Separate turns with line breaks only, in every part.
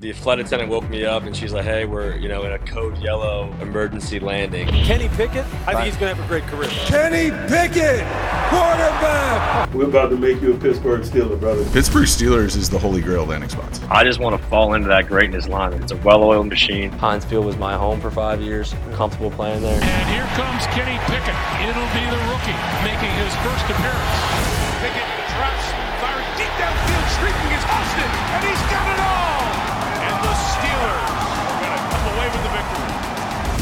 the flight attendant woke me up and she's like, "Hey, we're you know in a code yellow emergency landing."
Kenny Pickett, I think he's going to have a great career.
Kenny Pickett, quarterback.
We're about to make you a Pittsburgh Steeler, brother.
Pittsburgh Steelers is the holy grail landing spots.
I just want to fall into that greatness line. It's a well-oiled machine.
Heinz Field was my home for five years. Comfortable playing there.
And here comes Kenny Pickett. It'll be the rookie making his first appearance.
Pickett drops, firing deep downfield, streaking is Austin, and he's got it all.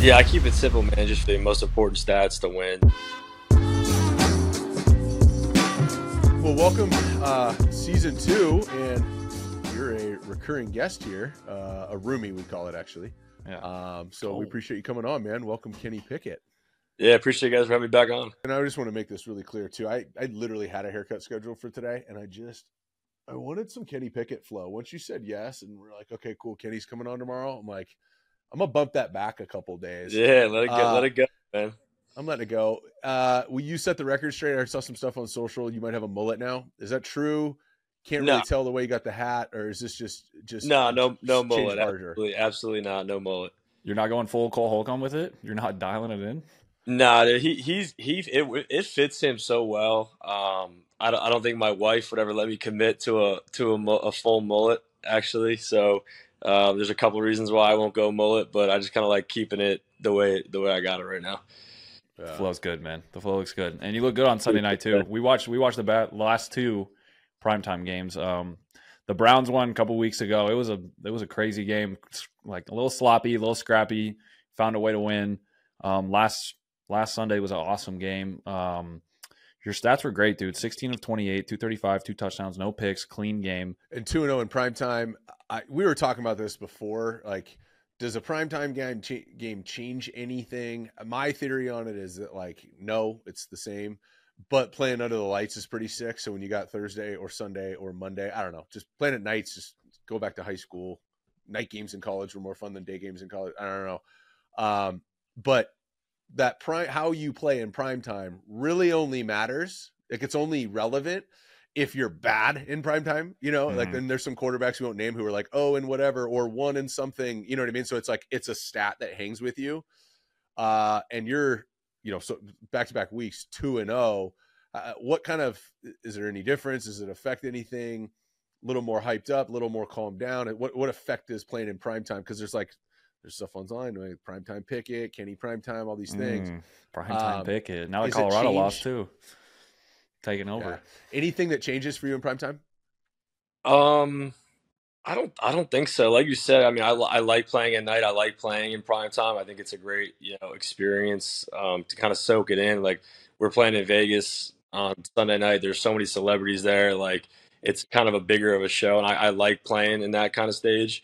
Yeah, I keep it simple, man. Just the most important stats to win.
Well, welcome uh, season two, and you're a recurring guest here, uh, a roomie we call it actually.
Yeah.
Um, so we appreciate you coming on, man. Welcome, Kenny Pickett.
Yeah, appreciate you guys for having me back on.
And I just want to make this really clear too. I I literally had a haircut scheduled for today, and I just I wanted some Kenny Pickett flow. Once you said yes, and we're like, okay, cool, Kenny's coming on tomorrow. I'm like, I'm gonna bump that back a couple days.
Yeah, let it go.
Uh,
let it go, man.
I'm letting it go. Uh, will you set the record straight? I saw some stuff on social. You might have a mullet now. Is that true? Can't
No.
really tell the way you got the hat, or is this just just
No, no, no mullet.
larger?
Absolutely, absolutely not. No mullet.
You're not going full Cole Holcomb with it. You're not dialing it in.
Nah, dude, he he's he it it fits him so well. Um, I don't I don't think my wife would ever let me commit to a to a, a full mullet actually. So um, there's a couple reasons why I won't go mullet, but I just kind of like keeping it the way the way I got it right now.
Yeah.
Flow's good, man. The flow looks good, and you look good on Sunday night too. We watched we watched the ba- last two primetime games. Um, the Browns won a couple weeks ago. It was a it was a crazy game, like a little sloppy, a little scrappy. Found a way to win. Um, last last Sunday was an awesome game. Um, your stats were great, dude. 16 of 28, 235, two touchdowns, no picks, clean game.
and two and zero in prime time. I, we were talking about this before. Like, does a primetime game ch- game change anything? My theory on it is that like no, it's the same. But playing under the lights is pretty sick. So when you got Thursday or Sunday or Monday, I don't know, just playing at nights. Just go back to high school. Night games in college were more fun than day games in college. I don't know. Um, but that prime, how you play in prime time really only matters. Like it's only relevant if you're bad in prime time, you know, like
Mhm.
then there's some quarterbacks we won't name who are like, oh, and whatever, or one and something, you know what I mean? So it's like it's a stat that hangs with you. Uh, and you're, you know, so back to back weeks, two and oh. Uh, what kind of is there any difference? Does it affect anything? A little more hyped up, a little more calmed down. What what effect is playing in prime time? Because there's like there's stuff online, like prime time Pickett, Kenny prime time, all these things.
Mm, prime time
Um,
Pickett. Now that
is it
Colorado lost too, taking over.
Yeah. Anything that changes for you in prime time?
Um, I don't I don't think so. Like you said, I mean, I, I like playing at night. I like playing in prime time. I think it's a great you know experience um, to kind of soak it in. Like we're playing in Vegas on Sunday night. There's so many celebrities there. Like it's kind of a bigger of a show, and I, I like playing in that kind of stage.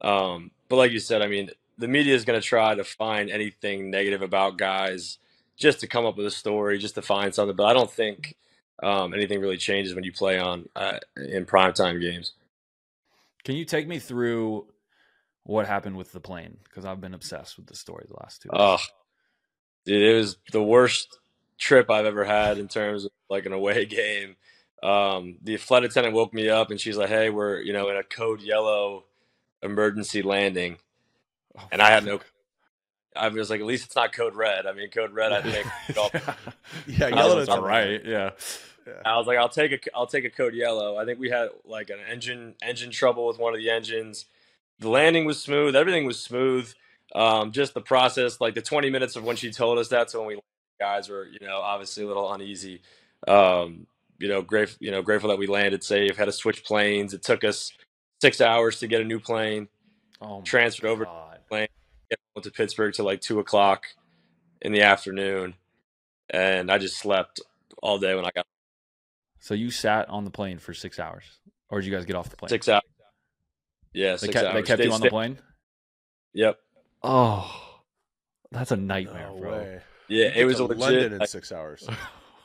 Um, but like you said, I mean, the media is going to try to find anything negative about guys just to come up with a story, just to find something. But I don't think um, anything really changes when you play on uh, in primetime games.
Can you take me through what happened with the plane? Because I've been obsessed with the story the last two.
Oh, dude, it was the worst trip I've ever had in terms of like an away game. Um, the flight attendant woke me up and she's like, "Hey, we're you know in a code yellow emergency landing,"
Oh,
and I had no. I was like, at least it's not code red. I mean, code red. I think.
Yeah,
I
yellow is
all right. Yeah.
I was like, I'll take a, I'll take a code yellow. I think we had like an engine, engine trouble with one of the engines. The landing was smooth. Everything was smooth. Um, just the process, like the 20 minutes of when she told us that to when we guys were, you know, obviously a little uneasy. Um, you know, great, you know, grateful that we landed safe. Had to switch planes. It took us six hours to get a new plane.
Oh, my
Transferred over
God.
went to Pittsburgh till like two o'clock in the afternoon, and I just slept all day when I got
So you sat on the plane for six hours, or did you guys get off the plane?
six hours. Yeah,
They kept,
hours.
they kept
Stay-
you on the plane.
Yep.
Oh, that's a nightmare,
No
bro.
way.
Yeah,
You
it was a legit.
London in
like-
six hours.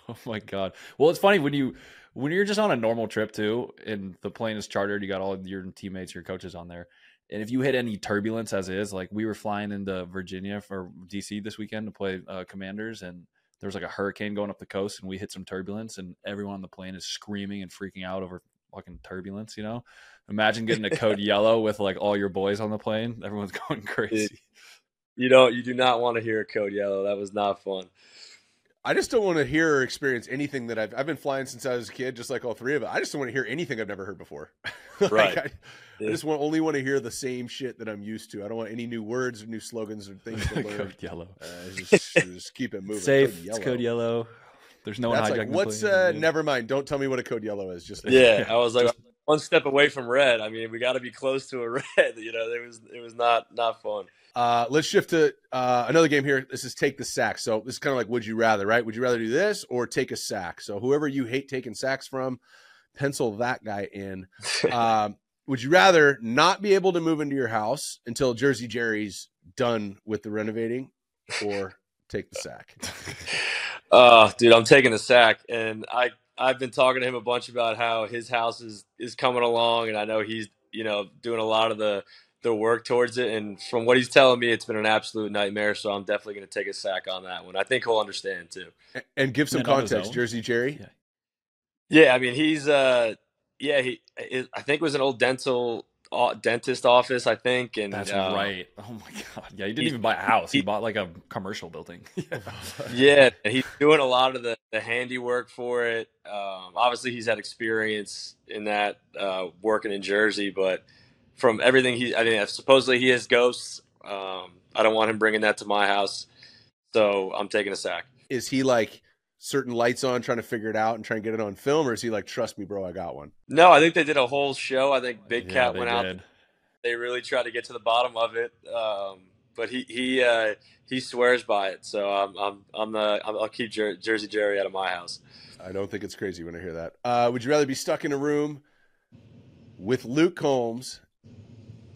Oh my god. Well, it's funny when you when you're just on a normal trip too, and the plane is chartered. You got all of your teammates, your coaches on there, and if you hit any turbulence as is, like we were flying into Virginia for DC this weekend to play uh, Commanders, and there was like a hurricane going up the coast, and we hit some turbulence, and everyone on the plane is screaming and freaking out over fucking turbulence. You know, imagine getting a code yellow with like all your boys on the plane. Everyone's going crazy.
You don't. You do not want to hear a code yellow. That was not fun.
I just don't want to hear or experience anything that I've I've been flying since I was a kid, just like all three of us. I just don't want to hear anything I've never heard before. like
Right.
I, I just want only want to hear the same shit that I'm used to. I don't want any new words or new slogans or things to learn.
code yellow.
Uh, just, just keep it moving.
Safe.
Code
it's code yellow. There's no one
That's
hijacking
like what's uh never mind. Don't tell me what a code yellow is. Just
Yeah, I was like one step away from red. I mean, we got to be close to a red. You know, it was it was not not fun.
Uh, let's shift to uh, another game here. This is take the sack. So this is kind of like would you rather, right? Would you rather do this or take a sack? So whoever you hate taking sacks from, pencil that guy in. Um, would you rather not be able to move into your house until Jersey Jerry's done with the renovating, or take the sack?
Oh, dude, I'm taking the sack, and I I've been talking to him a bunch about how his house is is coming along, and I know he's you know doing a lot of the the work towards it. And from what he's telling me, it's been an absolute nightmare. So I'm definitely going to take a sack on that one. I think he'll understand too.
And give some
And
context. Jersey Jerry.
Yeah.
Yeah, I mean he's uh yeah he I think it was an old dental dentist office I think, and
That's
uh,
right. Oh my god. Yeah, he didn't
he-
even buy a house. He,
he-
bought like a commercial building. yeah.
Yeah, he's doing a lot of the, the handiwork for it. Um, obviously, he's had experience in that uh, working in Jersey, but from everything he, I mean, supposedly he has ghosts. Um, I don't want him bringing that to my house, so I'm taking a sack.
Is he like certain lights on, trying to figure it out and trying to get it on film, or is he like, trust me, bro, I got one?
No, I think they did a whole show. I think Big
Yeah,
Cat
they
went out. They really tried to get to the bottom of it, um, but he he uh, he swears by it. So I'm I'm I'm the I'll keep Jer- Jersey Jerry out of my house.
I don't think it's crazy when I hear that. Uh, would you rather be stuck in a room with Luke Combs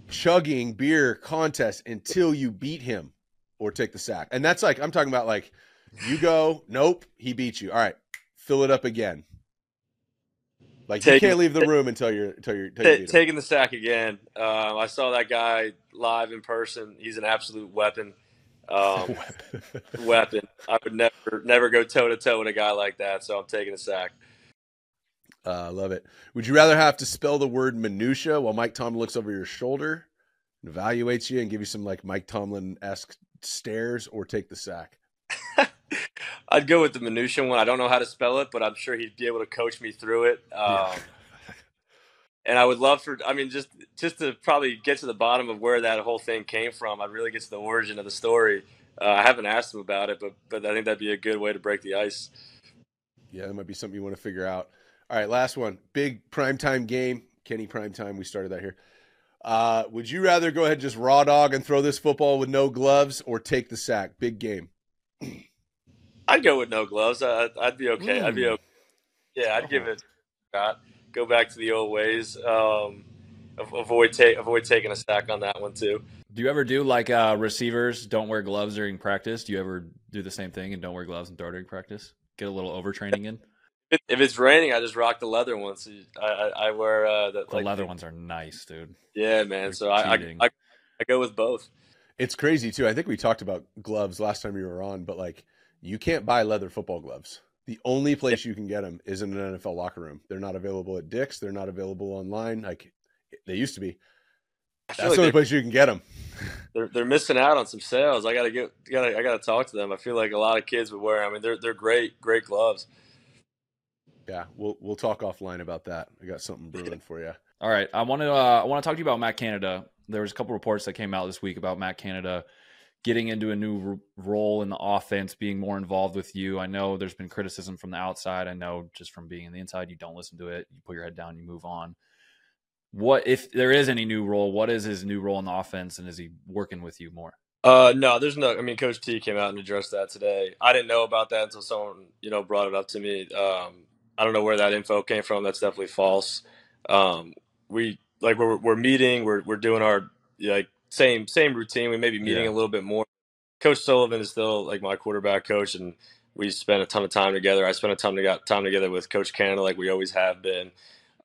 chugging beer contest until you beat him or take the sack? And that's like, I'm talking about like, you go, nope, he beat you. All right, fill it up again. Like you can't leave the room until you're until you're until you
Ta
beat him.
taking the sack again. Um, I saw that guy live in person. He's an absolute weapon. Um, weapon. I would never never go toe to toe with a guy like that. So I'm taking the sack.
Uh, I love it. Would you rather have to spell the word minutia while Mike Tomlin looks over your shoulder and evaluates you and give you some like Mike Tomlin esque stares, or take the sack?
I'd go with the minutia one. I don't know how to spell it, but I'm sure he'd be able to coach me through it. Um, and I would love for I mean just just to probably get to the bottom of where that whole thing came from. I'd really get to the origin of the story. Uh, I haven't asked him about it, but but I think that'd be a good way to break the ice.
Yeah, that might be something you want to figure out. All right, last one. Big primetime game. Kenny primetime. We started that here. Uh, would you rather go ahead and just raw dog and throw this football with no gloves or take the sack? Big game.
I'd go with no gloves. I, I'd be okay. I'd be
Mm.
okay. Yeah, I'd give it a shot. Go back to the old ways. Um, avoid ta- avoid taking a sack on that one too.
Do you ever do like uh, receivers don't wear gloves during practice? Do you ever do the same thing and don't wear gloves and throw during practice? Get a little overtraining in.
If, if it's raining, I just rock the leather ones. I, I, I wear uh, the,
The
like,
leather ones are nice, dude.
Yeah, man.
They're
So I, I. I I go with both.
It's crazy too. I think we talked about gloves last time you were on, but like you can't buy leather football gloves. The only place you can get them is in an NFL locker room. They're not available at Dick's. They're not available online. Like they used to be. That's
like
the only place you can get them.
they're they're missing out on some sales. I gotta get gotta I gotta talk to them. I feel like a lot of kids would wear. I mean, they're they're great great gloves.
Yeah, we'll we'll talk offline about that. I got something brewing for you.
All right, I want to uh, I want to talk to you about Matt Canada. There was a couple reports that came out this week about Matt Canada getting into a new role in the offense, being more involved with you. I know there's been criticism from the outside. I know just from being in the inside, you don't listen to it. You put your head down, you move on. What if there is any new role? What is his new role in the offense, and is he working with you more?
Uh, no, there's no. I mean, Coach T came out and addressed that today. I didn't know about that until someone you know brought it up to me. Um, I don't know where that info came from. That's definitely false. Um, we like we're we're meeting. We're we're doing our like same same routine. We may be meeting
Yeah.
a little bit more. Coach Sullivan is still like my quarterback coach, and we spent a ton of time together. I spent a ton of time together with Coach Canada, like we always have been.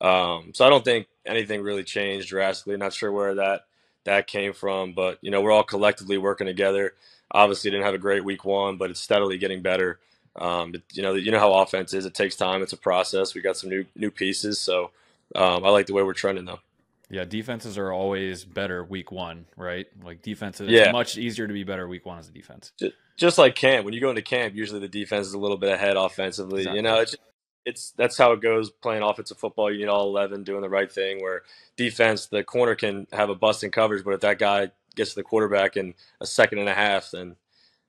Um, so I don't think anything really changed drastically. Not sure where that that came from, but you know we're all collectively working together. Obviously, didn't have a great week one, but it's steadily getting better. Um, but, you know, you know how offense is. It takes time. It's a process. We got some new new pieces, so um, I like the way we're trending though.
Yeah, defenses are always better week one, right? Like defenses,
Yeah.
it's much easier to be better week one as a defense.
Ju- Just like camp, when you go into camp, usually the defense is a little bit ahead offensively.
Exactly.
You know, it's it's that's how it goes playing offensive football. You need all eleven doing the right thing. Where defense, the corner can have a bust in coverage, but if that guy gets to the quarterback in a second and a half, then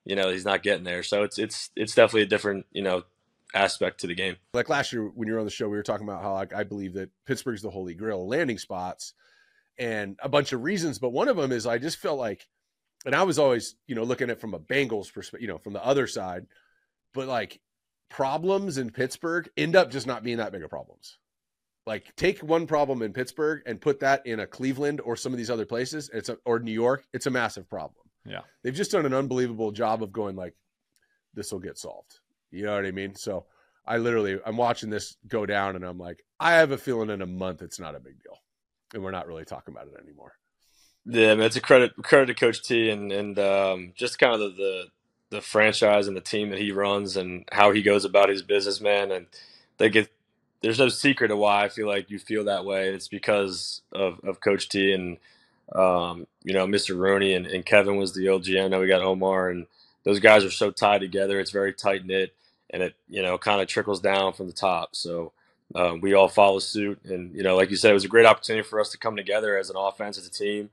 you know he's not getting there. So it's it's it's definitely a different you know aspect to the game.
like last year when you were on the show, we were talking about how like, I believe that Pittsburgh's the holy grail landing spots and a bunch of reasons. But one of them is I just felt like, and I was always, you know, looking at it from a Bengals perspective, you know, from the other side, but like problems in Pittsburgh end up just not being that big of problems. Like take one problem in Pittsburgh and put that in a Cleveland or some of these other places. It's a, or New York. It's a massive problem.
Yeah.
They've just done an unbelievable job of going like, this will get solved. You know what I mean? So I literally, I'm watching this go down and I'm like, I have a feeling in a month it's not a big deal. And we're not really talking about it anymore.
Yeah, man, it's a credit credit to Coach T and and um, just kind of the, the the franchise and the team that he runs and how he goes about his business, man. And they get there's no secret to why I feel like you feel that way. It's because of, of Coach T and um, you know Mr. Rooney and, and Kevin was the old GM. Now we got Omar and those guys are so tied together. It's very tight knit and it you know kind of trickles down from the top. So um, we all follow suit, and you know, like you said, it was a great opportunity for us to come together as an offense, as a team.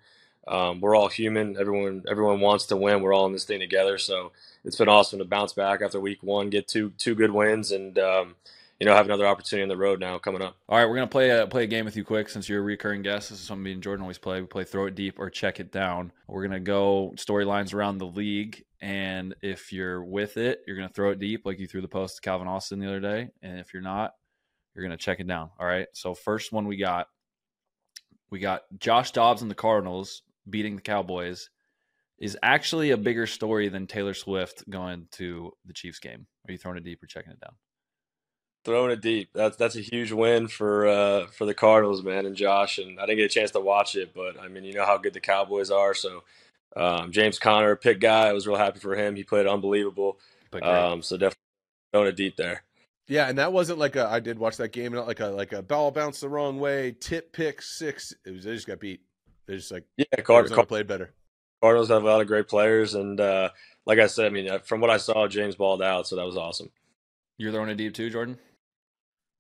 Um, we're all human. Everyone, everyone wants to win. We're all in this thing together. So it's been awesome to bounce back after week one, get two two good wins, and um, you know have another opportunity on the road now coming up.
All right, we're gonna play a play a game with you quick since you're a recurring guest. This is something me and Jordan always play. We play throw it deep or check it down. We're gonna go storylines around the league, and if you're with it, you're gonna throw it deep like you threw the post to Calvin Austin the other day, and if you're not, you're gonna check it down. All right. So first one we got, we got Josh Dobbs and the Cardinals beating the Cowboys. Is actually a bigger story than Taylor Swift going to the Chiefs game. Are you throwing it deep or checking it down?
Throwing it deep. That's that's a huge win for uh, for the Cardinals, man, and Josh. And I didn't get a chance to watch it, but I mean, you know how good the Cowboys are. So um, James Conner, a Pitt guy, I was real happy for him. He played unbelievable. Um, so definitely throwing it deep there.
Yeah, and that wasn't like a. I did watch that game, not like a like a ball bounced the wrong way, tip pick six. It was they just got beat. They just like
Yeah, Card-
Arizona played better.
Cardinals have a lot of great players, and uh, like I said, I mean, uh, from what I saw, James balled out, so that was awesome.
You're throwing it deep too, Jordan.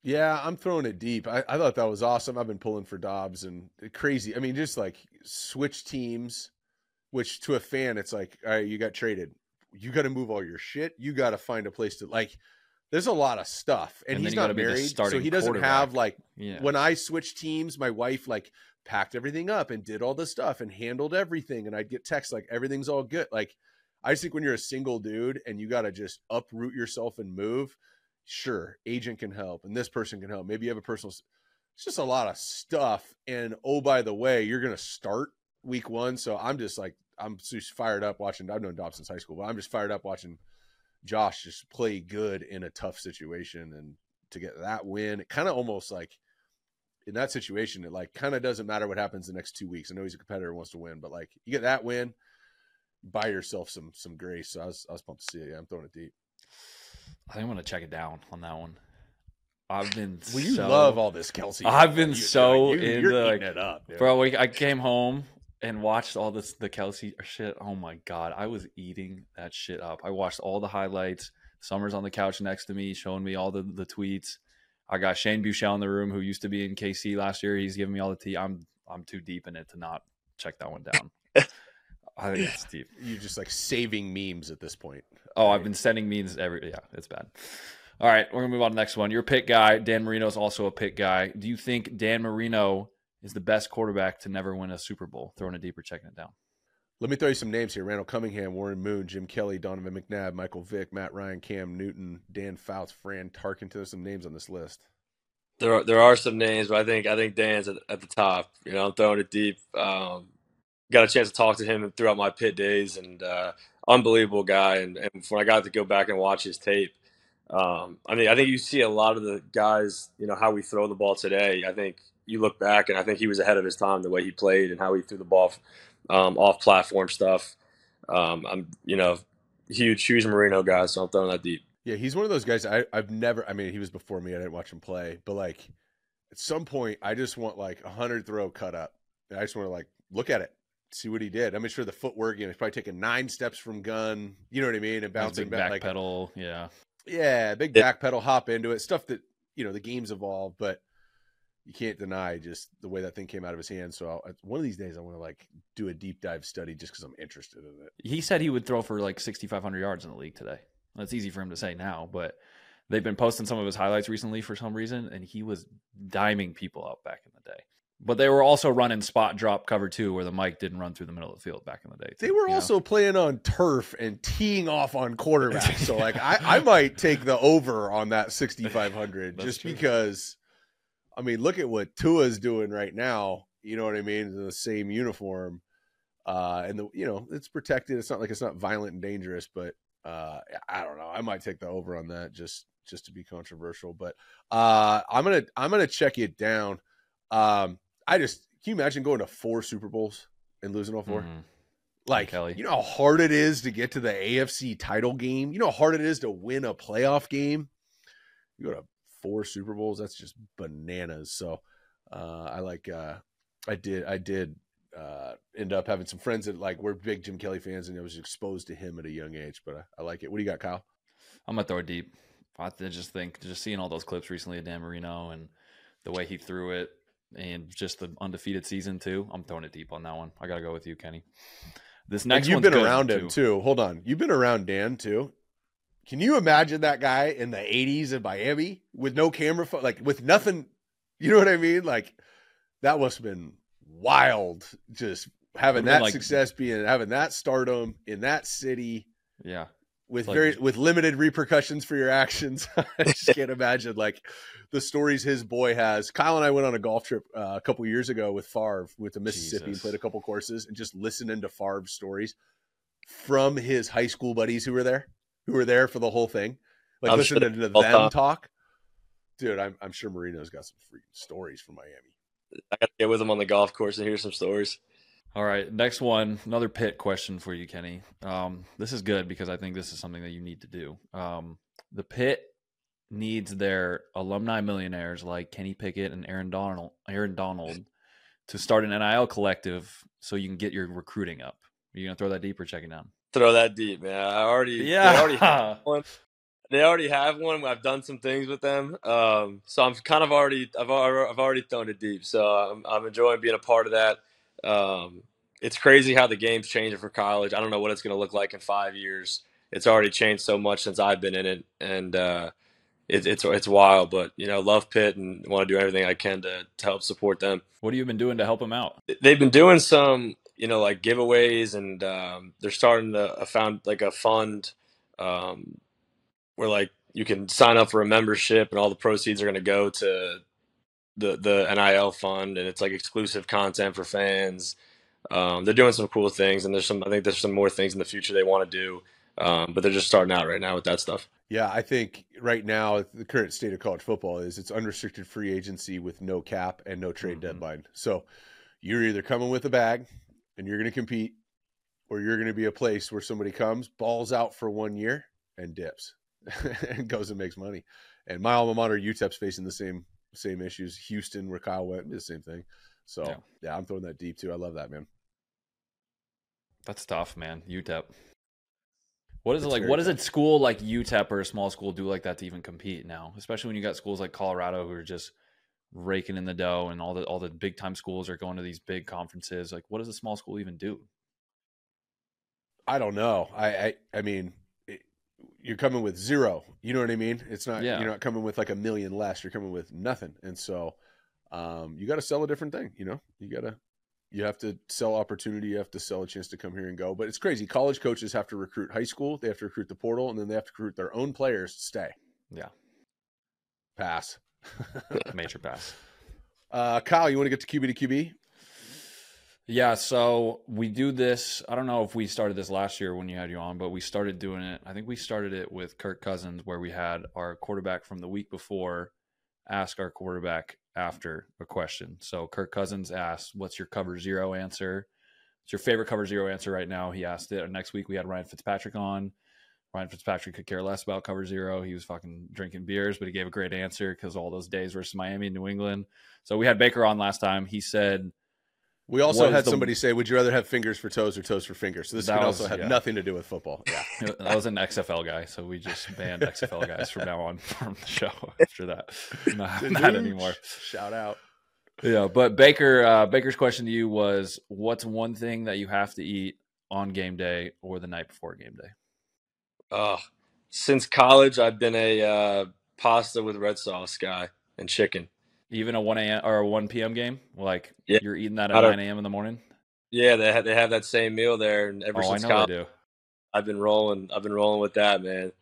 Yeah, I'm throwing it deep. I, I thought that was awesome. I've been pulling for Dobbs and crazy. I mean, just like switch teams, which to a fan, it's like, all right, you got traded. You got to move all your shit. You got to find a place to like. There's a lot of stuff, and,
And
he's not married, so he doesn't have like
Yeah.
when I switched teams, my wife like packed everything up and did all the stuff and handled everything. And I'd get texts like everything's all good. Like I just think when you're a single dude and you got to just uproot yourself and move, sure, agent can help and this person can help. Maybe you have a personal. It's just a lot of stuff. And oh, by the way, you're gonna start week one, so I'm just like I'm just fired up watching. I've known Dobbs since high school, but I'm just fired up watching Josh just play good in a tough situation and to get that win. It kind of almost like in that situation, it like kind of doesn't matter what happens the next two weeks. I know he's a competitor and wants to win, but like you get that win, buy yourself some some grace. So I was I was pumped to see it. Yeah, I'm throwing it deep.
I think I'm gonna check it down on that one. I've been
Well, you
so,
love all this Kelce.
I've been
You-
so
you,
into like,
it up, dude.
bro. we- I came home and watched all this the Kelce shit. Oh my god, I was eating that shit up. I watched all the highlights. Summer's on the couch next to me, showing me all the the tweets. I got Shane Buechele in the room, who used to be in KC last year. He's giving me all the tea. I'm I'm too deep in it to not check that one down. I think it's deep.
You're just like saving memes at this point.
Oh, I've been sending memes every. Yeah, it's bad. All right, we're gonna move on to the next one. You're Pitt guy. Dan Marino is also a Pitt guy. Do you think Dan Marino is the best quarterback to never win a Super Bowl? Throwing it deep or checking it down.
Let me throw you some names here: Randall Cunningham, Warren Moon, Jim Kelly, Donovan McNabb, Michael Vick, Matt Ryan, Cam Newton, Dan Fouts, Fran Tarkenton. There's some names on this list.
There are there are some names, but I think I think Dan's at, at the top. You know, I'm throwing it deep. Um, got a chance to talk to him throughout my Pitt days, and uh, unbelievable guy. And, and when I got to go back and watch his tape, um, I mean, I think you see a lot of the guys. You know how we throw the ball today. I think you look back, and I think he was ahead of his time the way he played and how he threw the ball um, off platform stuff. Um, I'm you know huge huge Marino guy, so I'm throwing that deep.
Yeah, he's one of those guys. I, I've never. I mean, he was before me. I didn't watch him play, but like, at some point, I just want like a hundred throw cut up. I just want to like look at it, see what he did. I'm sure the footwork, you know, he's probably taking nine steps from gun. You know what I mean, and bouncing back,
back
like
pedal. Yeah,
yeah, big back pedal, hop into it. Stuff that you know the game's evolved, but you can't deny just the way that thing came out of his hands. So I'll, one of these days, I want to like do a deep dive study just because I'm interested in it.
He said he would throw for like 6,500 yards in the league today. That's easy for him to say now, but they've been posting some of his highlights recently for some reason, and he was diming people out back in the day. But they were also running spot drop cover two, where the mic didn't run through the middle of the field back in the day.
Too, they were also know? playing on turf and teeing off on quarterback. so like I, I might take the over on that 6,500 just true. because. I mean, look at what Tua's doing right now. You know what I mean? In the same uniform, uh, and the you know it's protected. It's not like it's not violent and dangerous, but uh, I don't know. I might take the over on that just just to be controversial. But uh, I'm gonna I'm gonna check it down. Um, I just can you imagine going to four Super Bowls and losing all 4 mm-hmm. Like, Kelly. you know how hard it is to get to the AFC title game. You know how hard it is to win a playoff game. You go to four Super Bowls. That's just bananas. So uh, I like. Uh, I did. I did uh, end up having some friends that like were big Jim Kelly fans, and I was exposed to him at a young age. But I, I like it. What do you got, Kyle?
I'm gonna throw it deep. I just think just seeing all those clips recently of Dan Marino and the way he threw it and just the undefeated season too. I'm throwing it deep on that one. I gotta go with you, Kenny. This next
and you've been around too. him too. Hold on, you've been around Dan too. Can you imagine that guy in the 80s in Miami with no camera, fo- like with nothing? You know what I mean? Like that must have been wild. Just having that like, success, being having that stardom in that city.
Yeah,
with like, very with limited repercussions for your actions. I just can't imagine like the stories his boy has. Kyle and I went on a golf trip uh, a couple years ago with Favre with the Mississippi Jesus. and played a couple courses and just listening to Favre's stories from his high school buddies who were there who were there for the whole thing, like I'm listening sure to them time. talk. Dude, I'm I'm sure Marino's got some freaking stories from Miami.
I got to get with him on the golf course and hear some stories.
All right, next one, another Pitt question for you, Kenny. Um, this is good because I think this is something that you need to do. Um, the Pitt needs their alumni millionaires like Kenny Pickett and Aaron Donald, Aaron Donald, to start an NIL collective so you can get your recruiting up. Are you gonna throw that deep or check it down?
Throw that deep, man. I already yeah. They already have one. They already have one. I've done some things with them, um, so I'm kind of already I've I've already thrown it deep. So I'm I'm enjoying being a part of that. Um, it's crazy how the game's changing for college. I don't know what it's going to look like in five years. It's already changed so much since I've been in it, and uh, it, it's it's wild. But you know, love Pitt and want to do everything I can to, to help support them.
What have you been doing to help them out?
They've been doing some you know like giveaways and um, they're starting to a found like a fund um, where like you can sign up for a membership and all the proceeds are going to go to the the NIL fund and it's like exclusive content for fans. Um, they're doing some cool things and there's some I think there's some more things in the future they want to do. Um, but they're just starting out right now with that stuff.
Yeah, I think right now the current state of college football is it's unrestricted free agency with no cap and no trade mm-hmm. deadline. So you're either coming with a bag and you're going to compete, or you're going to be a place where somebody comes, balls out for one year, and dips, and goes and makes money. And my alma mater, UTEP's facing the same same issues. Houston, where Kyle went, the same thing. So yeah. yeah, I'm throwing that deep too. I love that man.
That's tough, man. UTEP. What is it's it like? What does a school like UTEP or a small school do like that to even compete now? Especially when you got schools like Colorado who are just raking in the dough and all the all the big time schools are going to these big conferences like what does a small school even do?
I don't know. I i, I mean it, you're coming with zero. You know what i mean? It's not yeah. you're not coming with like a million less. You're coming with nothing. And so um, you got to sell a different thing you know? You got to you have to sell opportunity. You have to sell a chance to come here and go. But it's crazy. College coaches have to recruit high school. They have to recruit the portal and then they have to recruit their own players to stay.
Yeah.
Pass
Major pass.
Uh, Kyle, you want to get to QB to QB?
Yeah, so we do this. I don't know if we started this last year when you had you on, but we started doing it. I think we started it with Kirk Cousins, where we had our quarterback from the week before ask our quarterback after a question. So Kirk Cousins asked, "What's your cover zero answer? What's your favorite cover zero answer right now?" He asked it. next week we had Ryan Fitzpatrick on. Ryan Fitzpatrick could care less about cover zero. He was fucking drinking beers, but he gave a great answer because all those days versus Miami and New England. So we had Baker on last time. He said
We also had
the-
somebody say, "Would you rather have fingers for toes or toes for fingers?" So this
That
could
was-
also have
yeah.
nothing to do with football. Yeah.
that was an XFL guy, so we just banned XFL guys from now on from the show after that. Not, not anymore.
Shout out.
Yeah, but Baker, uh, Baker's question to you was, "What's one thing that you have to eat on game day or the night before game day?"
Uh, since college, I've been a uh, pasta with red sauce guy and chicken.
Even a one a.m. or a one p.m. game, like
Yeah.
you're eating that at nine a.m. in the morning.
Yeah, they have, they have that same meal there, and ever
Oh,
since college. I've been rolling. I've been rolling with that, man.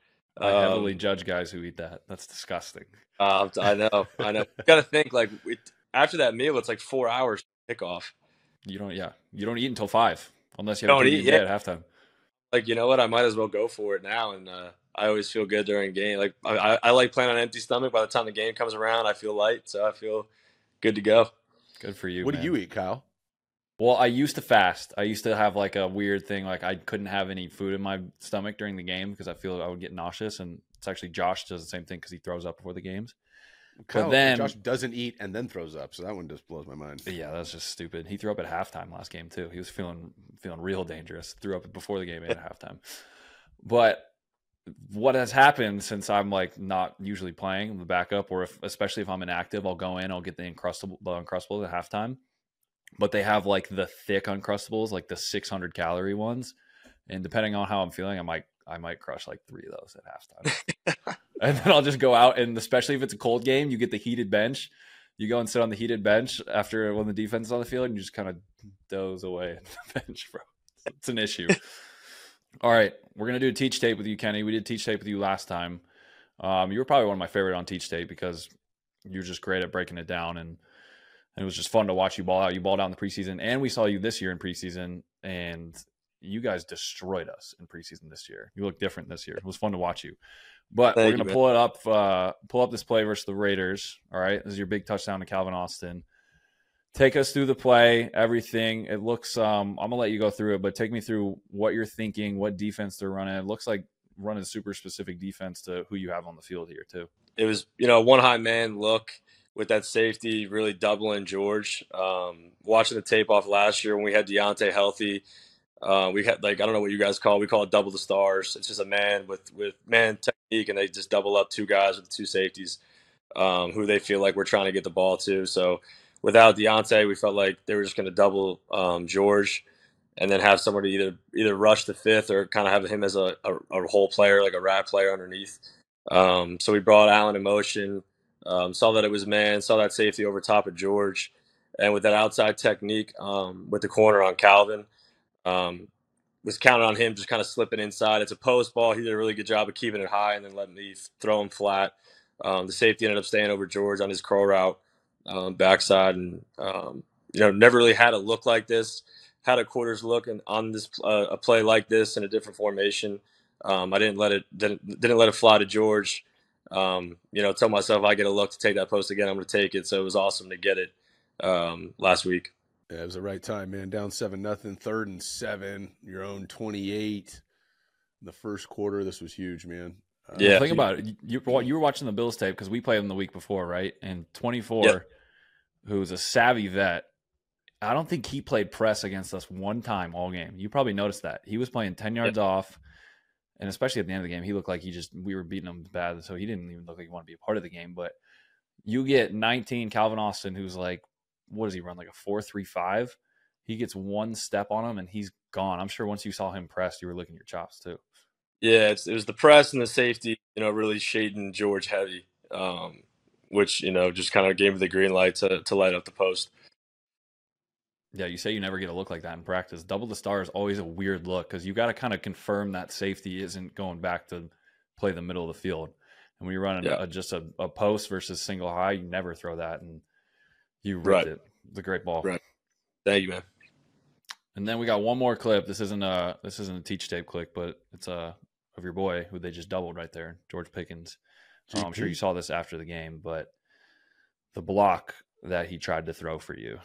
I heavily
Um,
judge guys who eat that. That's disgusting.
uh, I know, I know. Got to think like it, after that meal, it's like four hours kickoff.
You don't, yeah, you don't eat until five unless you
Don't eat, yeah.
at halftime.
Like you know what, I might as well go for it now, and uh, I always feel good during game. Like I, I, I like playing on empty stomach. By the time the game comes around, I feel light, so I feel good to go.
Good for you.
What
man.
do you eat, Kyle?
Well, I used to fast. I used to have like a weird thing, like I couldn't have any food in my stomach during the game because I feel I would get nauseous. And it's actually Josh does the same thing because he throws up before the games.
Kyle,
then-
Josh doesn't eat and then throws up, so that one just blows my mind.
But yeah, that's just stupid. He threw up at halftime last game too. He was feeling feeling real dangerous. Threw up before the game and at halftime. But what has happened since I'm like not usually playing the backup, or if especially if I'm inactive, I'll go in, I'll get the uncrustable the uncrustables at halftime. But they have like the thick uncrustables, like the 600 calorie ones, and depending on how I'm feeling, I might I might crush like three of those at halftime. and then I'll just go out and especially if it's a cold game, you get the heated bench. You go and sit on the heated bench after when the defense is on the field, and you just kind of doze away on the bench, bro. It's an issue. All right, we're gonna do a teach tape with you, Kenny. We did teach tape with you last time. Um, you were probably one of my favorite on teach tape because you're just great at breaking it down, and, and it was just fun to watch you ball out. You ball in the preseason, and we saw you this year in preseason, and you guys destroyed us in preseason this year. You look different this year. It was fun to watch you. But
Thank
we're gonna pull it up, uh, pull up this play versus the Raiders. All right, this is your big touchdown to Calvin Austin. Take us through the play, everything. It looks. Um, I'm gonna let you go through it, but take me through what you're thinking, what defense they're running. It looks like running super specific defense to who you have on the field here too.
it was you know one high man look with that safety really doubling George. Um, watching the tape off last year when we had Diontae healthy, uh, we had like I don't know what you guys call it. we call it double the stars. It's just a man with with man technique, and they just double up two guys with two safeties um, who they feel like we're trying to get the ball to. So without Diontae, we felt like they were just going to double um, George. And then have somebody either either rush the fifth or kind of have him as a, a, a hole player, like a rat player underneath. Um, so we brought Allen in motion, um, saw that it was man, saw that safety over top of George, and with that outside technique um, with the corner on Calvin, um, was counting on him just kind of slipping inside. It's a post ball. He did a really good job of keeping it high and then letting me throw him flat. Um, the safety ended up staying over George on his curl route um, backside, and um, you know never really had a look like this. Had a quarters look and on this uh, a play like this in a different formation. Um, I didn't let it didn't didn't let it fly to George. Um, you know, tell myself I get a look to take that post again, I'm going to take it. So it was awesome to get it last week.
Yeah, it was the right time, man. Down seven nothing, third and seven, your own twenty eight. The first quarter, this was huge, man. Uh,
Yeah.
think about it. You, you you were watching the Bills tape because we played them the week before, right? And 24,
Yep.
was a savvy vet. I don't think he played press against us one time all game. You probably noticed that he was playing 10 yards off, and especially at the end of the game, he looked like he just we were beating him bad, so he didn't even look like he wanted to be a part of the game. But you get 19 Calvin Austin, who's like, what does he run like a four three five? He gets one step on him and he's gone. I'm sure once you saw him pressed, you were licking your chops too.
Yeah, it's, it was the press and the safety, you know, really shading George heavy, um, which you know just kind of gave me the green light to to light up the post.
Yeah, you say you never get a look like that in practice. Double the star is always a weird look because you got to kind of confirm that safety isn't going back to play the middle of the field. And when you're running
Yeah.
a, just a, a post versus single high, you never throw that, and you ripped
Right.
it. It's a great ball.
Right. Thank you, man.
And then we got one more clip. This isn't a this isn't a teach tape clip, but it's a of your boy who they just doubled right there, George Pickens. Um, I'm sure you saw this after the game, but the block that he tried to throw for you.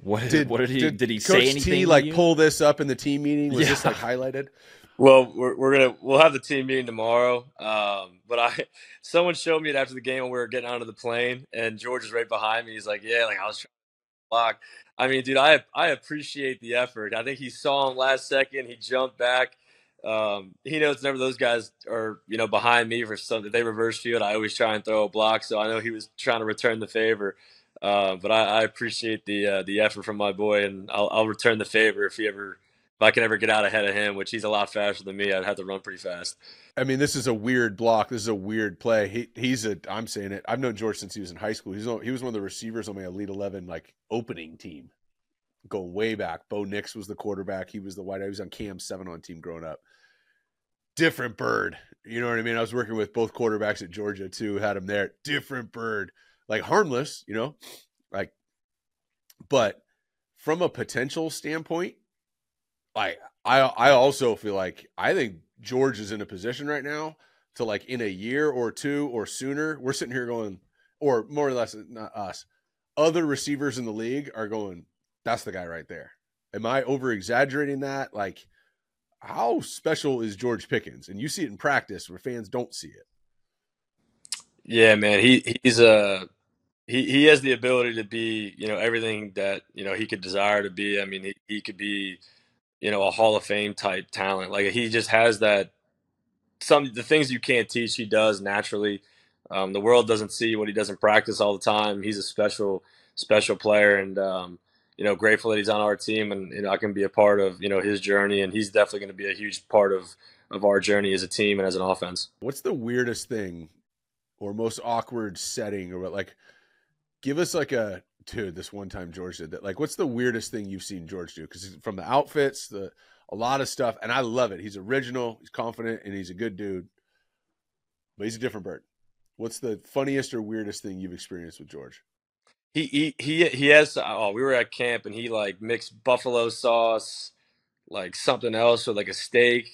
What did, what did he did, he
Coach
say anything?
T like pull this up in the team meeting? Was this like highlighted?
Well, we're, we're gonna we'll have the team meeting tomorrow. Um, but I someone showed me it after the game when we were getting onto the plane, and George is right behind me. He's like, "Yeah, like I was trying to block." I mean, dude, I I appreciate the effort. I think he saw him last second. He jumped back. Um, he knows whenever those guys are you know behind me for something they reverse field, I always try and throw a block. So I know he was trying to return the favor. Uh, but I, I appreciate the uh, the effort from my boy, and I'll, I'll return the favor if he ever if I could ever get out ahead of him, which he's a lot faster than me, I'd have to run pretty fast.
I mean, this is a weird block. This is a weird play. He he's a. I'm saying it. I've known George since he was in high school. He's he was one of the receivers on my Elite Eleven like opening team. Go way back. Bo Nix was the quarterback. He was the wide. He was on Cam seven on team growing up. Different bird. You know what I mean? I was working with both quarterbacks at Georgia too. Had him there. Different bird. Like harmless. You know, like, but from a potential standpoint, like I I also feel like I think George is in a position right now to like in a year or two or sooner. We're sitting here going, or more or less not us. Other receivers in the league are going. That's the guy right there. Am I over exaggerating that? Like, how special is George Pickens? And you see it in practice where fans don't see it.
Yeah, man. He he's a uh, he he has the ability to be you know everything that you know he could desire to be. I mean, he, he could be you know, a Hall of Fame type talent. Like he just has that some the things you can't teach. He does naturally. Um, the world doesn't see what he doesn't practice all the time. He's a special special player, and um, you know, grateful that he's on our team, and you know, I can be a part of you know his journey, and he's definitely going to be a huge part of of our journey as a team and as an offense.
What's the weirdest thing or most awkward setting or what like give us like a dude, this one time George did that. Like, what's the weirdest thing you've seen George do? Because from the outfits, the a lot of stuff, and I love it. He's original, he's confident, and he's a good dude. But he's a different bird. What's the funniest or weirdest thing you've experienced with George?
He he he he has. Oh, we were at camp and he like mixed buffalo sauce, like something else with like a steak.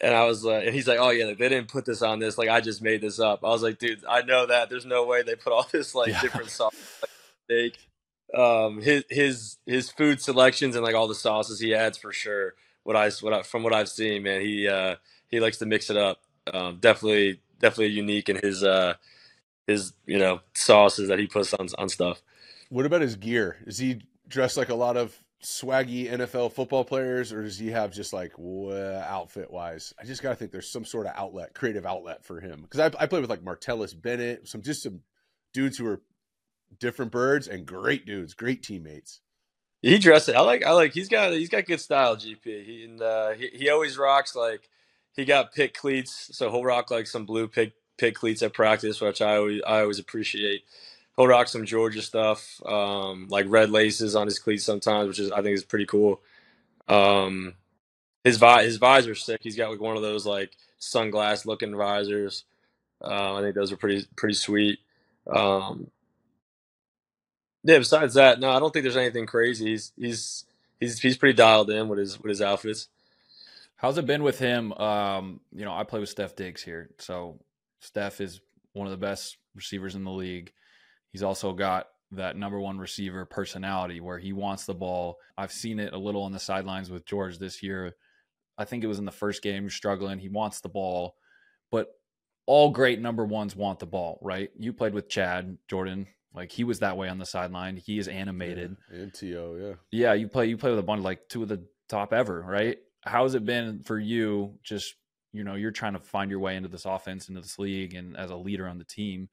And I was like, and he's like, oh yeah, like, they didn't put this on this. Like I just made this up. I was like, dude, I know that. There's no way they put all this like yeah. different sauce. Like, steak. Um, his his his food selections and like all the sauces he adds for sure. What I what I, from what I've seen, man, he uh, he likes to mix it up. Um, definitely definitely unique in his uh, his you know sauces that he puts on on stuff.
What about his gear? Is he dressed like a lot of swaggy NFL football players, or does he have just like outfit wise? I just gotta think there's some sort of outlet, creative outlet for him. Because I, I played with like Martellus Bennett, some just some dudes who are different birds and great dudes, great teammates.
He dresses. I like. I like. He's got. He's got good style. GP. He and uh, he, he always rocks like he got pick cleats, so he'll rock like some blue pick pick cleats at practice, which I always I always appreciate. He'll rock some Georgia stuff, um, like red laces on his cleats sometimes, which is I think is pretty cool. Um, his vi- his visor's sick. He's got like one of those like sunglass looking visors. Uh, I think those are pretty pretty sweet. Um, yeah. Besides that, no, I don't think there's anything crazy. He's he's he's he's pretty dialed in with his with his outfits.
How's it been with him? Um, you know, I play with Stef Diggs here, so Stef is one of the best receivers in the league. He's also got that number one receiver personality where he wants the ball. I've seen it a little on the sidelines with George this year. I think it was in the first game struggling. He wants the ball, but all great number ones want the ball, right? You played with Chad Jordan like he was that way on the sideline. He is animated.
Yeah, and To, yeah.
Yeah, you play you play with a bunch of like two of the top ever, right? How's it been for you? Just you know, you're trying to find your way into this offense, into this league, and as a leader on the team.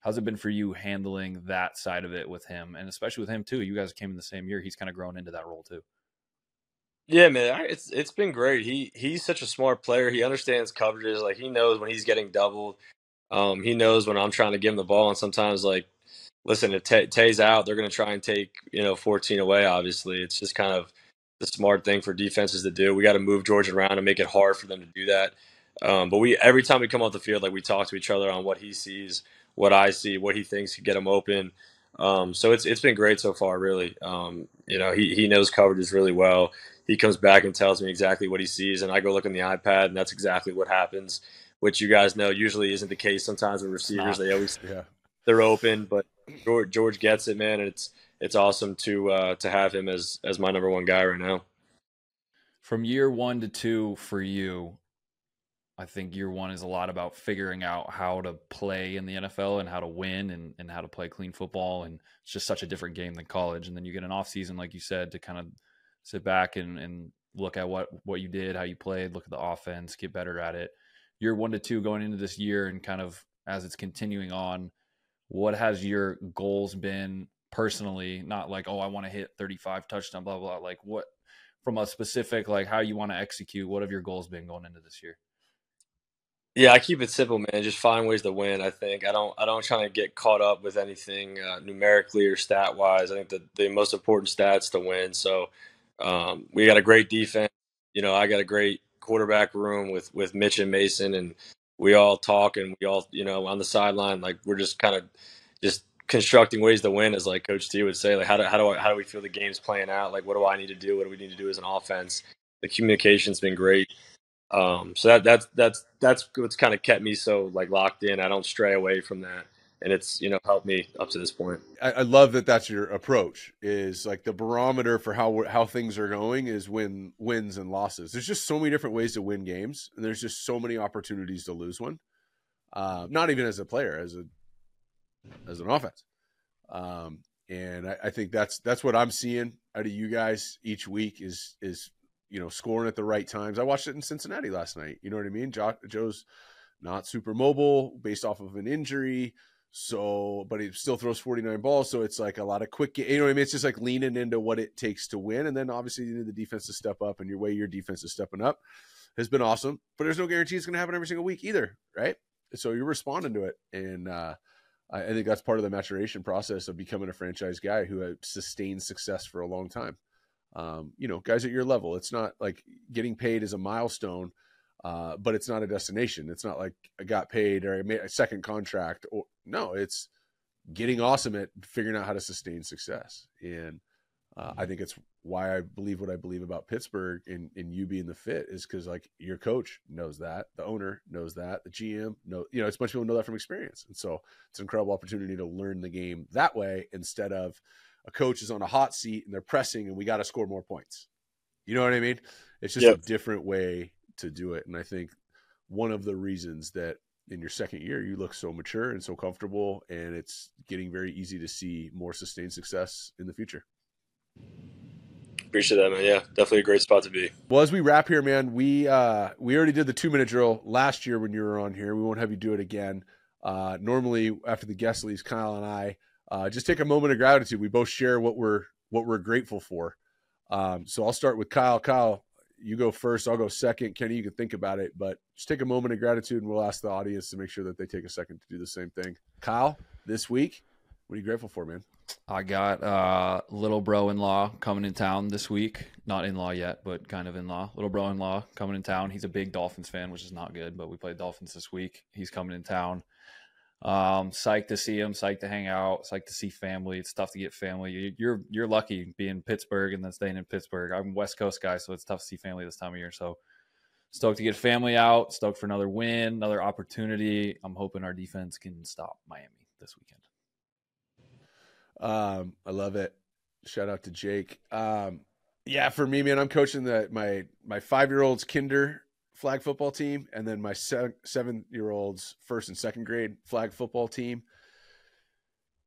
How's it been for you handling that side of it with him, and especially with him too? You guys came in the same year. He's kind of grown into that role too.
Yeah, man, it's it's been great. He he's such a smart player. He understands coverages. Like he knows when he's getting doubled. Um, he knows when I'm trying to give him the ball, and sometimes like listen, if Tay's out, they're going to try and take you know 14 away. Obviously, it's just kind of the smart thing for defenses to do. We got to move George around and make it hard for them to do that. Um, but we every time we come off the field, like we talk to each other on what he sees, what I see, what he thinks could get him open. Um, so it's it's been great so far, really. Um, you know, he he knows coverages really well. He comes back and tells me exactly what he sees, and I go look on the iPad, and that's exactly what happens. Which you guys know usually isn't the case. Sometimes with receivers, they always yeah. They're open, but George, George gets it, man, and it's it's awesome to uh, to have him as as my number one guy right now.
from year one to two for you, I think year one is a lot about figuring out how to play in the NFL and how to win and, and how to play clean football. And it's just such a different game than college. And then you get an off season, like you said, to kind of sit back and, and look at what, what you did, how you played, look at the offense, get better at it. Year one to two going into this year and kind of as it's continuing on, what has your goals been personally? Not like, oh, I want to hit 35 touchdown, blah, blah. Like what from a specific, like how you want to execute, what have your goals been going into this year?
Yeah, I keep it simple, man. Just find ways to win. I think I don't. I don't try to get caught up with anything uh, numerically or stat wise. I think that the most important stats to win. So um, we got a great defense. You know, I got a great quarterback room with with Mitch and Mason, and we all talk and we all, you know, on the sideline, like we're just kind of just constructing ways to win, as like Coach T would say. Like how do how do I, how do we feel the game's playing out? Like what do I need to do? What do we need to do as an offense? The communication's been great. Um, so that that's that's that's what's kind of kept me so like locked in. I don't stray away from that, and it's you know helped me up to this point.
I, I love that that's your approach. Is like the barometer for how how things are going is win wins and losses. There's just so many different ways to win games, and there's just so many opportunities to lose one. Uh, not even as a player, as a as an offense. Um, and I, I think that's that's what I'm seeing out of you guys each week is is you know, scoring at the right times. I watched it in Cincinnati last night. You know what I mean? Jo- Joe's not super mobile based off of an injury. So, but he still throws 49 balls. So it's like a lot of quick, you know what I mean? It's just like leaning into what it takes to win. And then obviously you need the defense to step up and your way your defense is stepping up has been awesome, but there's no guarantee it's going to happen every single week either. Right. So you're responding to it. And, uh, I think that's part of the maturation process of becoming a franchise guy who has sustained success for a long time um, you know, guys at your level. It's not like getting paid is a milestone, uh, but it's not a destination. It's not like I got paid or I made a second contract. Or no, it's getting awesome at figuring out how to sustain success. And uh, I think it's why I believe what I believe about Pittsburgh and, and you being the fit is because like your coach knows that, the owner knows that, the GM know, you know, it's much people know that from experience. And so it's an incredible opportunity to learn the game that way instead of a coach is on a hot seat and they're pressing and we got to score more points. You know what I mean? It's just yep. a different way to do it. And I think one of the reasons that in your second year you look so mature and so comfortable and it's getting very easy to see more sustained success in the future.
Appreciate that, man. Yeah, definitely a great spot to be.
Well, as we wrap here, man, we uh we already did the two minute drill last year when you were on here. We won't have you do it again. Uh normally after the guest leaves, Kyle and I uh, just take a moment of gratitude. We both share what we're what we're grateful for. Um, so I'll start with Kyle. Kyle, you go first. I'll go second. Kenny, you can think about it, but just take a moment of gratitude, and we'll ask the audience to make sure that they take a second to do the same thing. Kyle, this week, what are you grateful for, man?
I got uh, little bro in law coming in town this week. Not in law yet, but kind of in law. Little bro in law coming in town. He's a big Dolphins fan, which is not good, but we played Dolphins this week. He's coming in town. Um, psyched to see him, psyched to hang out, psyched to see family. It's tough to get family. You're you're lucky being Pittsburgh and then staying in Pittsburgh. I'm West Coast guy, so it's tough to see family this time of year. So stoked to get family out, stoked for another win, another opportunity. I'm hoping our defense can stop Miami this weekend.
Um, I love it. Shout out to Jake. Um, yeah, for me, man, I'm coaching the my my five year old's kinder flag football team, and then my seven year old's first and second grade flag football team.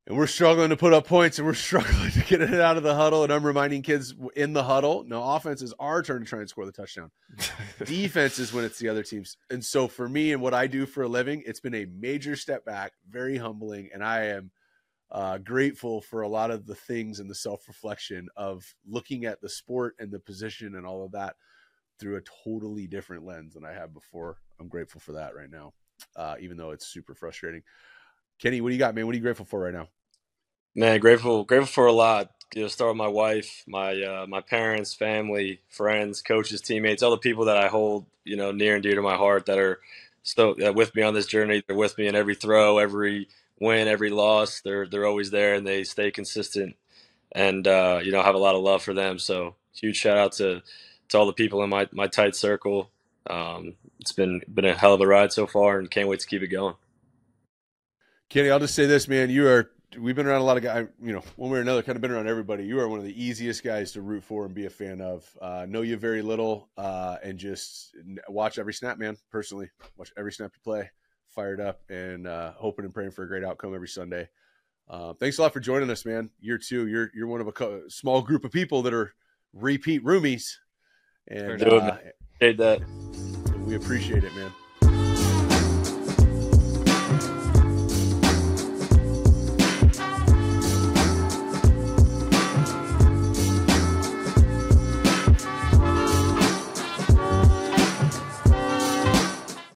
And we're struggling to put up points and we're struggling to get it out of the huddle. And I'm reminding kids in the huddle, no, offense is our turn to try and score the touchdown. Defense is when it's the other teams. And so for me and what I do for a living, it's been a major step back, very humbling. And I am uh, grateful for a lot of the things and the self reflection of looking at the sport and the position and all of that through a totally different lens than I have before. I'm grateful for that right now, uh, even though it's super frustrating. Kenny, what do you got, man? What are you grateful for right now?
Man, grateful, grateful for a lot. You know, start with my wife, my uh, my parents, family, friends, coaches, teammates, all the people that I hold, you know, near and dear to my heart that are still uh, with me on this journey. They're with me in every throw, every win, every loss. They're they're always there and they stay consistent. And uh, you know, have a lot of love for them. So huge shout out to to all the people in my, my tight circle. Um, it's been been a hell of a ride so far, and can't wait to keep it going.
Kenny, I'll just say this, man: you are we've been around a lot of guys. You know, one way or another, kind of been around everybody. You are one of the easiest guys to root for and be a fan of. Uh, know you very little, uh, and just watch every snap, man. Personally, watch every snap you play. Fired up and uh, hoping and praying for a great outcome every Sunday. Uh, thanks a lot for joining us, man. Year two, you're you're one of a co- small group of people that are repeat roomies, and uh,
that.
we appreciate it, man.